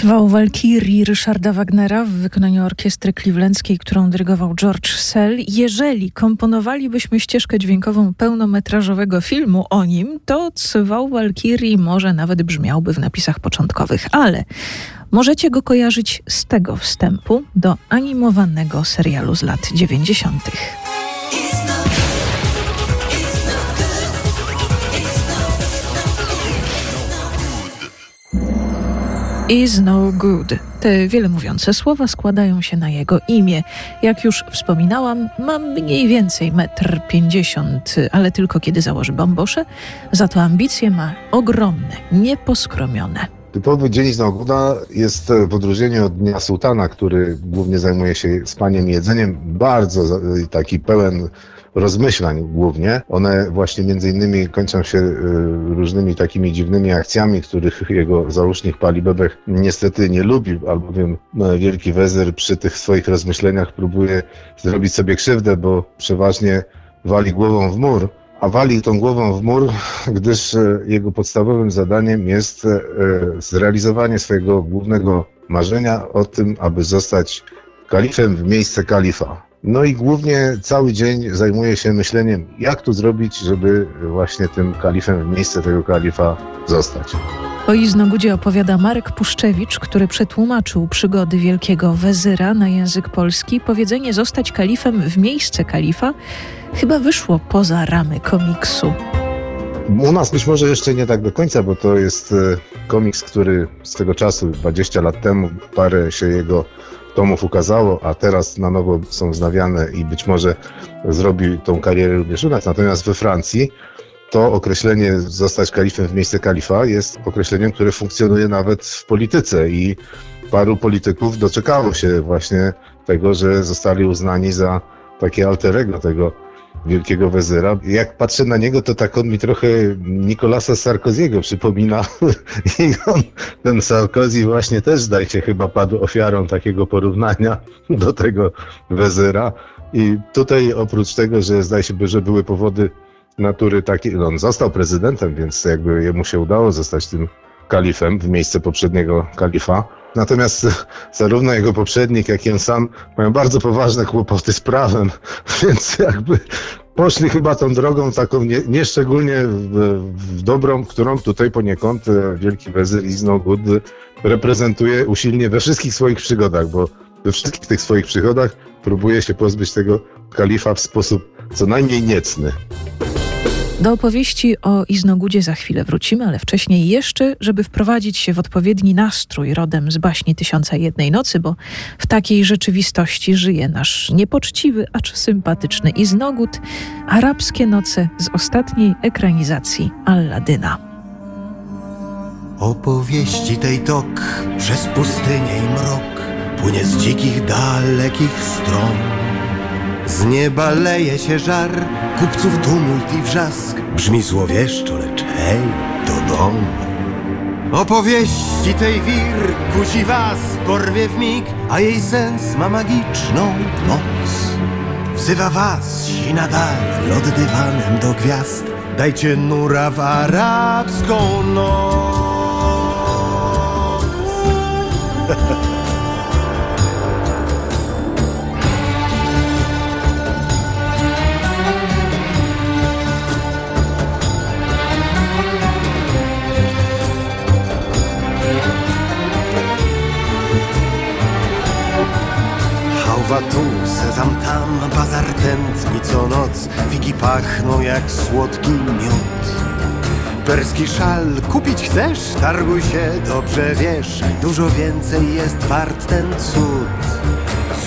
Zwał Walkirii Ryszarda Wagnera w wykonaniu orkiestry clevelandzkiej, którą dyrygował George Sell. Jeżeli komponowalibyśmy ścieżkę dźwiękową pełnometrażowego filmu o nim, to Zwał Walkirii może nawet brzmiałby w napisach początkowych, ale możecie go kojarzyć z tego wstępu do animowanego serialu z lat 90. is no good. Te wiele mówiące słowa składają się na jego imię. Jak już wspominałam, mam mniej więcej metr pięćdziesiąt, ale tylko kiedy założy bambosze. Za to ambicje ma ogromne, nieposkromione. Typowy dzień z Noguda jest w odróżnieniu od Dnia Sułtana, który głównie zajmuje się spaniem i jedzeniem, bardzo taki pełen rozmyślań głównie. One właśnie między innymi kończą się y, różnymi takimi dziwnymi akcjami, których jego załóżnik Pali Bebech niestety nie lubi, albowiem no, Wielki Wezyr przy tych swoich rozmyśleniach próbuje zrobić sobie krzywdę, bo przeważnie wali głową w mur, a wali tą głową w mur, gdyż y, jego podstawowym zadaniem jest y, zrealizowanie swojego głównego marzenia o tym, aby zostać kalifem w miejsce kalifa. No i głównie cały dzień zajmuje się myśleniem, jak tu zrobić, żeby właśnie tym kalifem w miejsce tego kalifa zostać. O Iznogudzie opowiada Marek Puszczewicz, który przetłumaczył przygody wielkiego wezyra na język polski. Powiedzenie zostać kalifem w miejsce kalifa chyba wyszło poza ramy komiksu. U nas być może jeszcze nie tak do końca, bo to jest e, komiks, który swego czasu, 20 lat temu, parę się jego tomów ukazało, a teraz na nowo są wznawiane i być może zrobi tą karierę również u nas. Natomiast we Francji to określenie zostać kalifem w miejsce kalifa jest określeniem, które funkcjonuje nawet w polityce i paru polityków doczekało się właśnie tego, że zostali uznani za takie alterego tego wielkiego wezyra. Jak patrzę na niego, to tak on mi trochę Nicolasa Sarkoziego przypomina. I on, ten Sarkozy właśnie też zdaje się chyba padł ofiarą takiego porównania do tego wezyra. I tutaj oprócz tego, że zdaje się, że były powody natury takiej, no on został prezydentem, więc jakby jemu się udało zostać tym kalifem w miejsce poprzedniego kalifa. Natomiast zarówno jego poprzednik, jak i on sam mają bardzo poważne kłopoty z prawem, więc jakby poszli chyba tą drogą taką nieszczególnie nie w, w, dobrą, którą tutaj poniekąd e, wielki wezyr Iznogud reprezentuje usilnie we wszystkich swoich przygodach, bo we wszystkich tych swoich przygodach próbuje się pozbyć tego kalifa w sposób co najmniej niecny. Do opowieści o Iznogudzie za chwilę wrócimy, ale wcześniej jeszcze, żeby wprowadzić się w odpowiedni nastrój rodem z baśni Tysiąca Jednej Nocy, bo w takiej rzeczywistości żyje nasz niepoczciwy, acz sympatyczny Iznogód, arabskie noce z ostatniej ekranizacji Alladyna. Opowieści tej tok przez pustynię i mrok płynie z dzikich, dalekich stron. Z nieba leje się żar, kupców tumult i wrzask. Brzmi złowieszczo, lecz hej, to dom Opowieści tej wir kusi was, porwie w mig A jej sens ma magiczną moc. Wzywa was, sina dal, lot dywanem do gwiazd. Dajcie nura w arabską noc Krowa tu, sezam tam, bazar tętni co noc Figi pachną jak słodki miód. Perski szal kupić chcesz? Targuj się, dobrze wiesz Dużo więcej jest wart ten cud.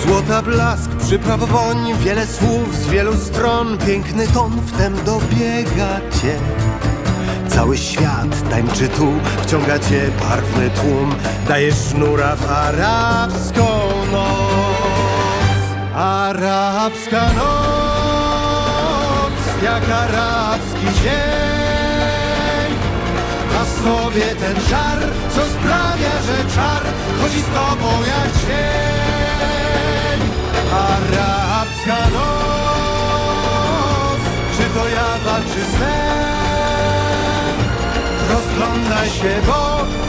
Złota blask, przypraw woń Wiele słów z wielu stron Piękny ton wtem dobiega cię. Cały świat tańczy tu, wciąga cię barwny tłum Dajesz sznura w arabską noc Arabska noc, jak arabski dzień. A sobie ten żar, co sprawia, że czar Chodzi z tobą jak dzień. Arabska noc, czy to jawa, czy sen Rozglądaj się, bo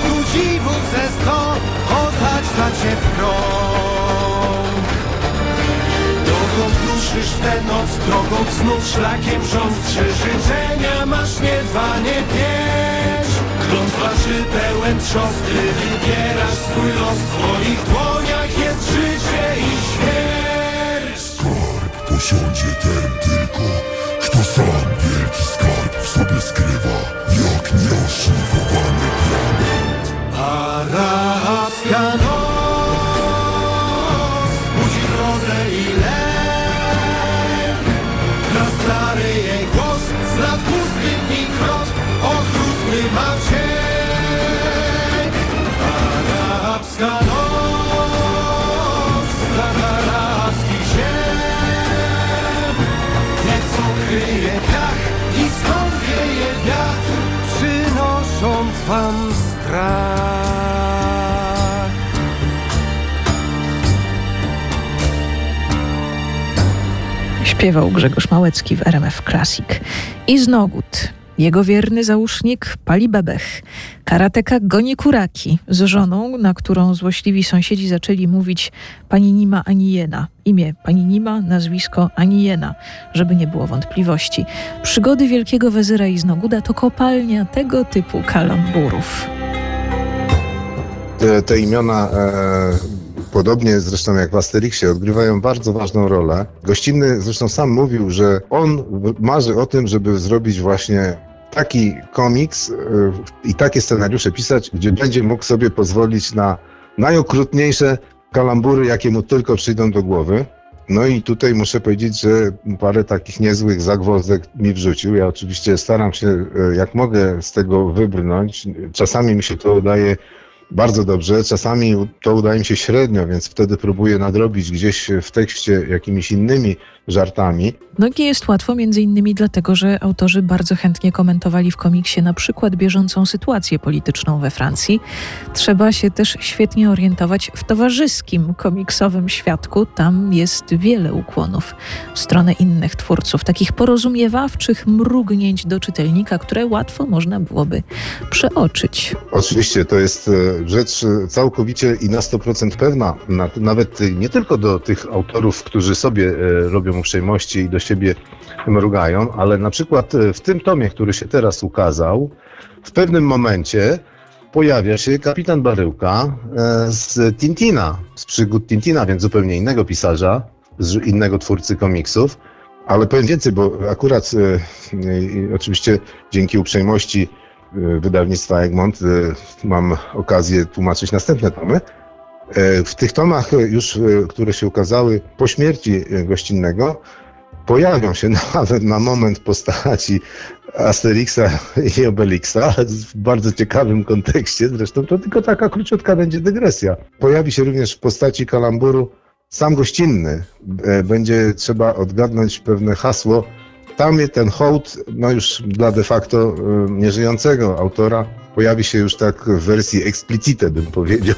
tu dziwów ze sto cię w krąg. Dokąd ruszysz tę noc, drogą znów szlakiem rząd życzenia masz nie dwa, nie pięć. Klątwa czy pełen trzost, ty wybierasz swój los W twoich dłoniach jest życie i śmierć. Skarb posiądzie ten tylko, kto sam wielki skarb w sobie skrywa. Jak nieoszlifowany Śpiewał Grzegorz Małecki w RMF Classic. I Znogut, jego wierny załóżnik pali bebech. Karateka goni kuraki z żoną, na którą złośliwi sąsiedzi zaczęli mówić pani Nima Aniena. Imię pani Nima, nazwisko Aniena, żeby nie było wątpliwości. Przygody Wielkiego Wezyra i Znoguda to kopalnia tego typu kalamburów. Te, te imiona, e, podobnie zresztą jak w Asterixie, odgrywają bardzo ważną rolę. Gościnny zresztą sam mówił, że on marzy o tym, żeby zrobić właśnie taki komiks e, i takie scenariusze pisać, gdzie będzie mógł sobie pozwolić na najokrutniejsze kalambury, jakie mu tylko przyjdą do głowy. No i tutaj muszę powiedzieć, że parę takich niezłych zagwozdek mi wrzucił. Ja oczywiście staram się e, jak mogę z tego wybrnąć. Czasami mi się to udaje bardzo dobrze, czasami to udaje mi się średnio, więc wtedy próbuję nadrobić gdzieś w tekście jakimiś innymi żartami. No nie jest łatwo, między innymi dlatego, że autorzy bardzo chętnie komentowali w komiksie na przykład bieżącą sytuację polityczną we Francji. Trzeba się też świetnie orientować w towarzyskim komiksowym świadku. Tam jest wiele ukłonów w stronę innych twórców, takich porozumiewawczych mrugnięć do czytelnika, które łatwo można byłoby przeoczyć. Oczywiście to jest e, rzecz całkowicie i na 100% pewna, nawet nie tylko do tych autorów, którzy sobie e, robią uprzejmości i do siebie mrugają, ale na przykład e, w tym tomie, który się teraz ukazał, w pewnym momencie pojawia się kapitan Baryłka z Tintina, z przygód Tintina, więc zupełnie innego pisarza, z innego twórcy komiksów. Ale powiem więcej, bo akurat e, oczywiście dzięki uprzejmości e, wydawnictwa Egmont e, mam okazję tłumaczyć następne tomy. E, w tych tomach już, e, które się ukazały po śmierci e, gościnnego, pojawią się nawet na moment postaci Asterixa i Obelixa, w bardzo ciekawym kontekście, zresztą to tylko taka króciutka będzie dygresja. Pojawi się również w postaci kalamburu sam gościnny. Będzie trzeba odgadnąć pewne hasło. Tam ten hołd, no już dla de facto nieżyjącego autora, pojawi się już tak w wersji explicite, bym powiedział.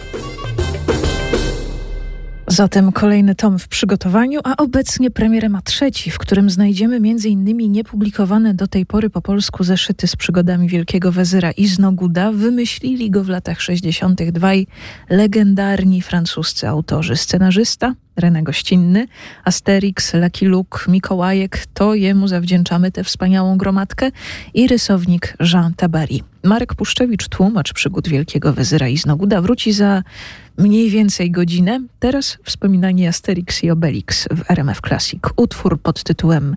Zatem kolejny tom w przygotowaniu, a obecnie premierę ma trzeci, w którym znajdziemy m.in. niepublikowane do tej pory po polsku zeszyty z przygodami Wielkiego Wezyra i Znoguda. Wymyślili go w latach 60. dwaj legendarni francuscy autorzy. Scenarzysta René Gościnny, Asterix, Lucky Luke, Mikołajek, to jemu zawdzięczamy tę wspaniałą gromadkę i rysownik Jean Tabari. Marek Puszczewicz, tłumacz przygód Wielkiego Wezyra i Znoguda, wróci za mniej więcej godzinę. Teraz wspominanie Asterix i Obelix w RMF Classic. Utwór pod tytułem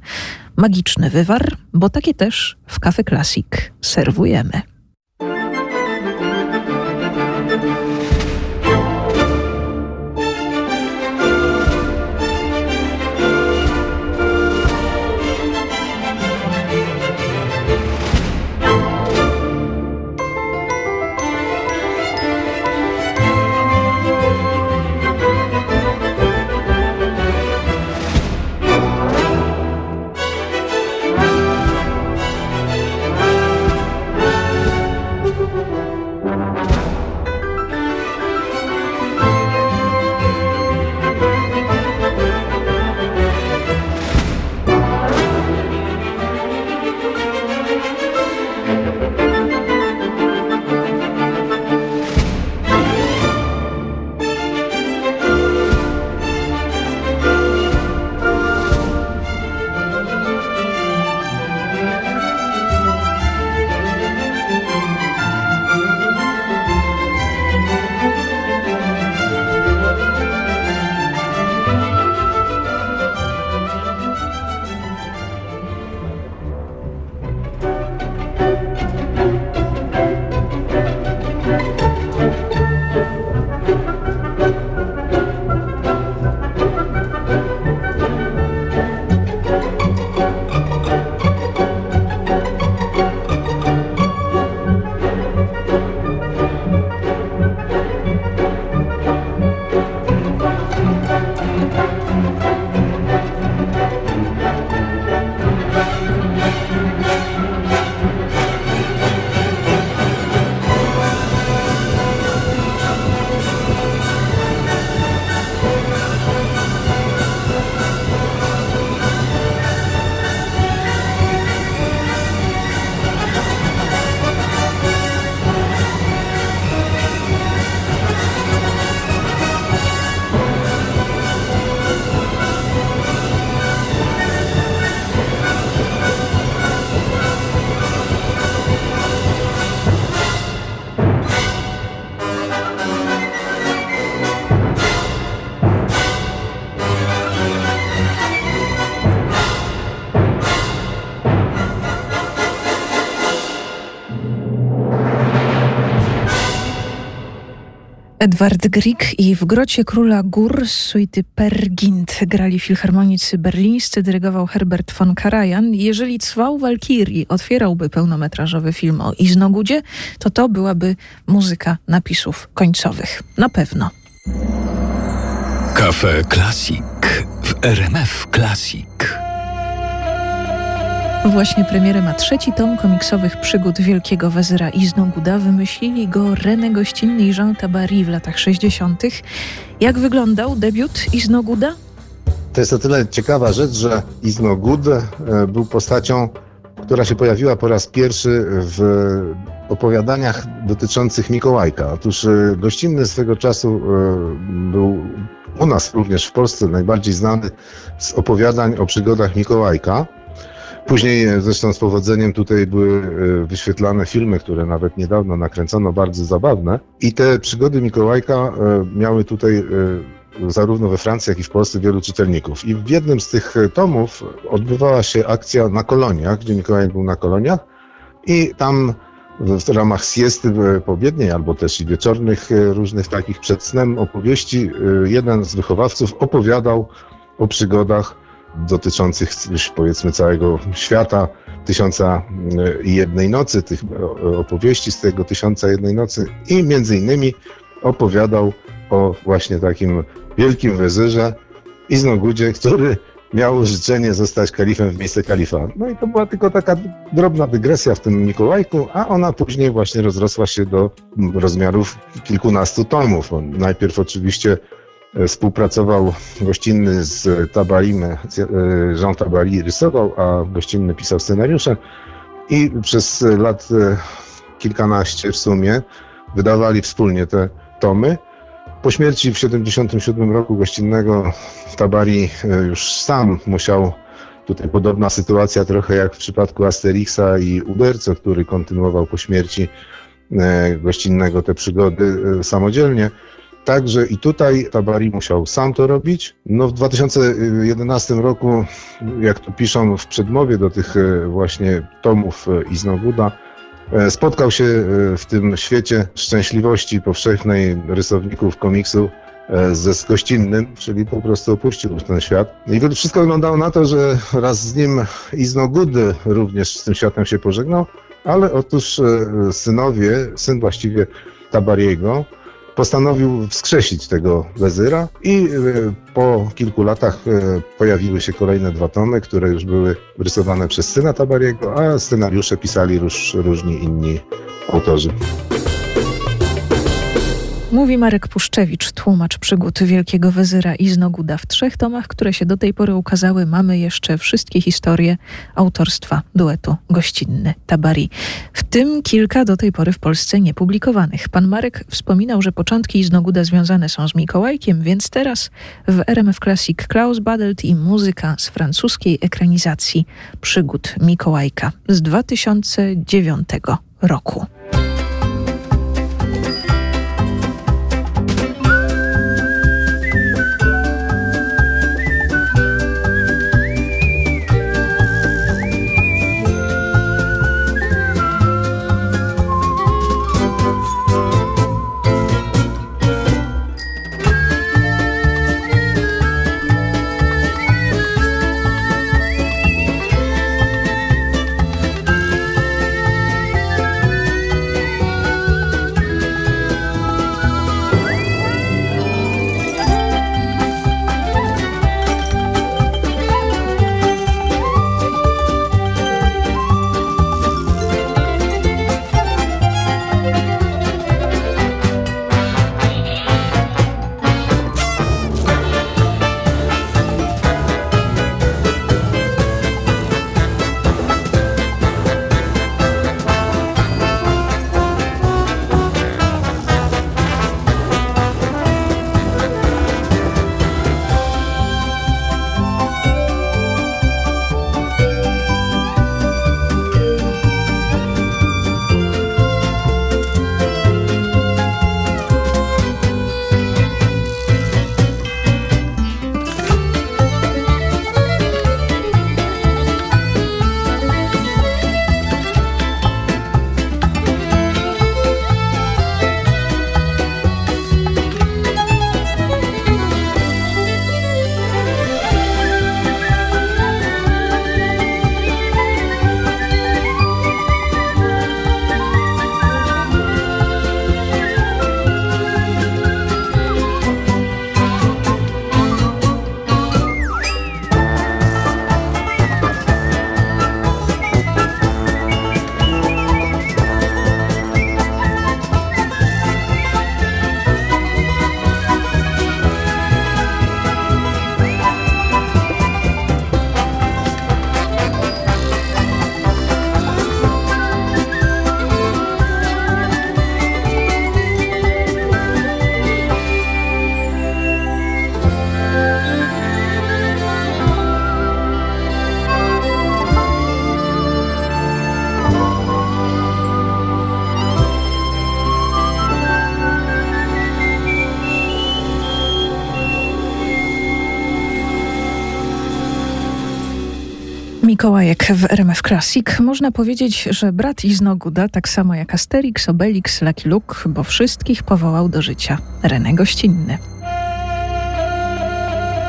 Magiczny Wywar, bo takie też w Cafe Classic serwujemy. Edward Grieg i w Grocie Króla Gór suity Pergint grali filharmonicy berlińscy, dyrygował Herbert von Karajan. Jeżeli Cwał Walkirii otwierałby pełnometrażowy film o Iznogudzie, to to byłaby muzyka napisów końcowych. Na pewno. Kafe Klasik w RMF Klasik. Właśnie premierę ma trzeci tom komiksowych przygód wielkiego wezyra Iznoguda. Wymyślili go René Gościnny i Jean Tabary w latach 60. Jak wyglądał debiut Iznoguda? To jest o tyle ciekawa rzecz, że Iznogud e, był postacią, która się pojawiła po raz pierwszy w opowiadaniach dotyczących Mikołajka. Otóż e, gościnny swego czasu e, był u nas również w Polsce najbardziej znany z opowiadań o przygodach Mikołajka. Później e, zresztą z powodzeniem tutaj były e, wyświetlane filmy, które nawet niedawno nakręcono, bardzo zabawne. I te przygody Mikołajka e, miały tutaj zarówno we Francji, jak i w Polsce wielu czytelników. I w jednym z tych tomów odbywała się akcja na koloniach, gdzie Mikołaj był na koloniach i tam w ramach siesty pobiedniej albo też i wieczornych różnych takich przed snem opowieści jeden z wychowawców opowiadał o przygodach dotyczących powiedzmy całego świata, Tysiąca i Jednej Nocy, tych opowieści z tego Tysiąca Jednej Nocy i między innymi opowiadał o właśnie takim wielkim wezyrze Iznogudzie, który miał życzenie zostać kalifem w miejsce kalifa. No i to była tylko taka drobna dygresja w tym Mikołajku, a ona później właśnie rozrosła się do rozmiarów kilkunastu tomów. Najpierw oczywiście E, współpracował gościnny z Tabarim, e, Jean Tabari rysował, a gościnny pisał scenariusze i przez lat e, kilkanaście w sumie wydawali wspólnie te tomy. Po śmierci w 1977 roku gościnnego Tabari już sam musiał, tutaj podobna sytuacja trochę jak w przypadku Asterixa i Uderco, który kontynuował po śmierci gościnnego te przygody samodzielnie. Także i tutaj Tabari musiał sam to robić. No w 2011 roku, jak tu piszą w przedmowie do tych e, właśnie tomów e, Iznoguda, e, spotkał się w tym świecie szczęśliwości powszechnej rysowników komiksu ze gościnnym, czyli po prostu opuścił ten świat. I wszystko wyglądało na to, że raz z nim Iznogud również z tym światem się pożegnał, ale otóż synowie, syn właściwie Tabariego, postanowił wskrzesić tego wezyra i e, po kilku latach e, pojawiły się kolejne dwa tomy, które już były rysowane przez syna Tabariego, a scenariusze pisali róż, różni inni autorzy. Mówi Marek Puszczewicz, tłumacz przygód Wielkiego Wezyra i Znoguda. W trzech tomach, które się do tej pory ukazały, mamy jeszcze wszystkie historie autorstwa duetu gościnny Tabari. W tym kilka do tej pory w Polsce niepublikowanych. Pan Marek wspominał, że początki Znoguda związane są z Mikołajkiem, więc teraz w RMF Classic Klaus Badelt i muzyka z francuskiej ekranizacji przygód Mikołajka z 2009 roku. Mikołajek w RMF Classic. Można powiedzieć, że brat Iznoguda, tak samo jak Asterix, Obelix, Lucky Luke, bo wszystkich powołał do życia René Gościnny.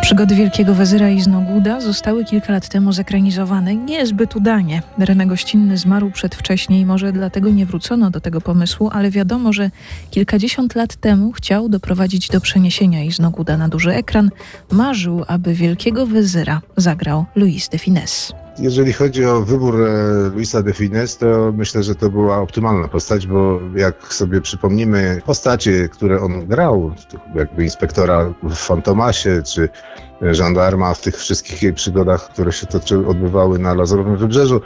Przygody Wielkiego Wezyra i Znoguda zostały kilka lat temu zekranizowane niezbyt udanie. René Gościnny zmarł przedwcześnie i może dlatego nie wrócono do tego pomysłu, ale wiadomo, że kilkadziesiąt lat temu chciał doprowadzić do przeniesienia Iznoguda na duży ekran. Marzył, aby Wielkiego Wezyra zagrał Louis de Finesse. Jeżeli chodzi o wybór e, Luisa de Fines, to myślę, że to była optymalna postać, bo jak sobie przypomnimy postacie, które on grał, jakby inspektora w Fantomasie, czy żandarma w tych wszystkich przygodach, które się toczyły, odbywały na Lazurowym Wybrzeżu,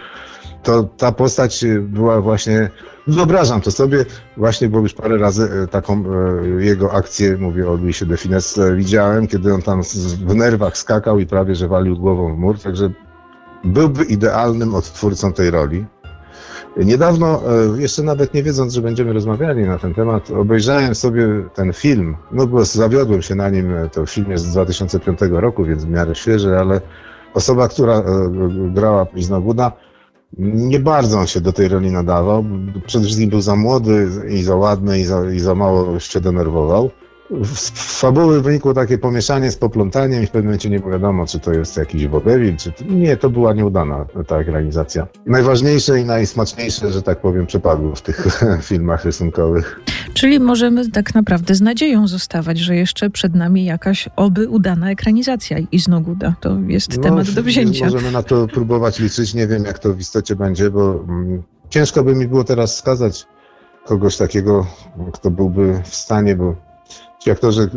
to ta postać była właśnie, wyobrażam to sobie, właśnie, bo już parę razy e, taką e, jego akcję, mówię o Luisie de Fines, widziałem, kiedy on tam w nerwach skakał i prawie, że walił głową w mur, także byłby idealnym odtwórcą tej roli. Niedawno, e, jeszcze nawet nie wiedząc, że będziemy rozmawiali na ten temat, obejrzałem sobie ten film. No bo zawiodłem się na nim, to film jest z 2005 roku, więc w miarę świeży, ale osoba, która e, grała Iznoguda, nie bardzo on się do tej roli nadawał. Przede wszystkim był za młody i za ładny i za, i za mało się denerwował z fabuły wynikło takie pomieszanie z poplątaniem i w pewnym momencie nie wiadomo, czy to jest jakiś wodewil, czy... Nie, to była nieudana ta ekranizacja. Najważniejsze i najsmaczniejsze, że tak powiem, przepadło w tych filmach rysunkowych. Czyli możemy tak naprawdę z nadzieją zostawać, że jeszcze przed nami jakaś oby udana ekranizacja i Znoguda. To jest no, temat do wzięcia. Możemy na to próbować liczyć. Nie wiem, jak to w istocie będzie, bo mm, ciężko by mi było teraz wskazać kogoś takiego, kto byłby w stanie, bo ci aktorzy,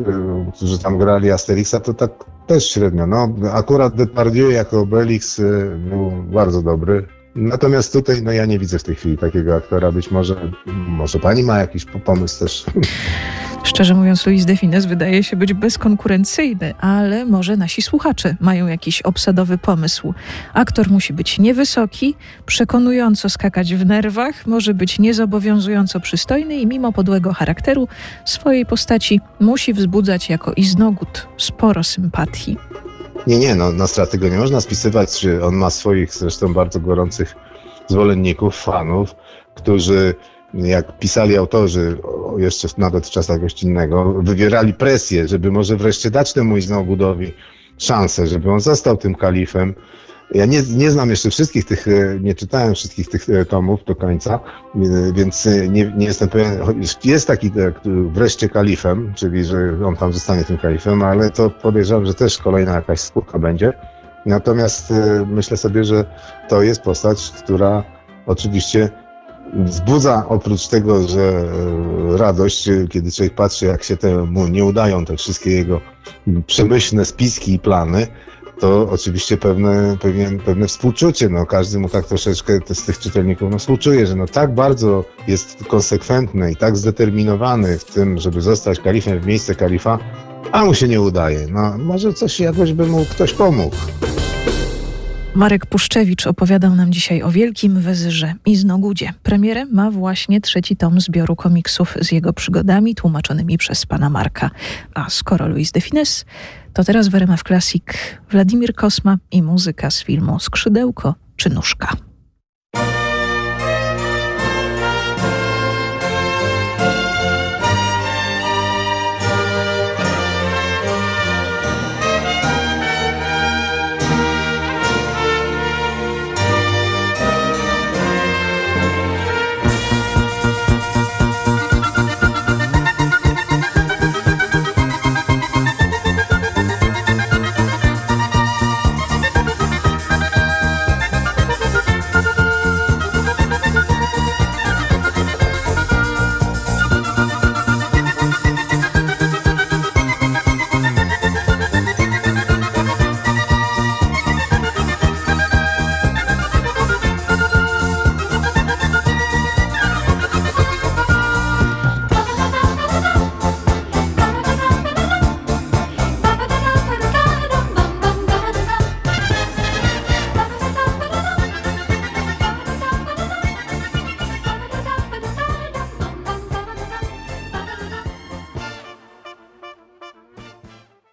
którzy tam grali Asterixa, to tak też średnio. No, akurat Depardieu jako Obelix e, był bardzo dobry. Natomiast tutaj no ja nie widzę w tej chwili takiego aktora. Być może, może pani ma jakiś pomysł też. Szczerze mówiąc, Luis de Fines wydaje się być bezkonkurencyjny, ale może nasi słuchacze mają jakiś obsadowy pomysł. Aktor musi być niewysoki, przekonująco skakać w nerwach, może być niezobowiązująco przystojny i mimo podłego charakteru swojej postaci musi wzbudzać jako iznogód sporo sympatii. Nie, nie, no na straty go nie można spisywać, on ma swoich zresztą bardzo gorących zwolenników, fanów, którzy jak pisali autorzy jeszcze nawet w czasach gościnnego, wywierali presję, żeby może wreszcie dać temu Iznogudowi szansę, żeby on został tym kalifem. Ja nie, nie znam jeszcze wszystkich tych, e, nie czytałem wszystkich tych e, tomów do końca, e, więc nie, nie jestem pewien. Jest taki wreszcie kalifem, czyli że on tam zostanie tym kalifem, ale to podejrzewam, że też kolejna jakaś spółka będzie. Natomiast myślę sobie, że to jest postać, która oczywiście wzbudza oprócz tego, że e, radość, kiedy człowiek patrzy, jak się temu nie udają te wszystkie jego przemyślne spiski i plany, to oczywiście pewne, pewien, pewne współczucie. No, każdy mu tak troszeczkę z tych czytelników no, współczuje, że no, tak bardzo jest konsekwentny i tak zdeterminowany w tym, żeby zostać kalifem w miejsce kalifa, a mu się nie udaje. No, może coś jakoś by mu ktoś pomógł. Marek Puszczewicz opowiadał nam dzisiaj o Wielkim Wezyrze i Znogudzie. Premierę ma właśnie trzeci tom zbioru komiksów z jego przygodami tłumaczonymi przez pana Marka. A skoro Luis de Fines, to teraz w RMF Classic Władimir Kosma i muzyka z filmu Skrzydełko czy Nóżka.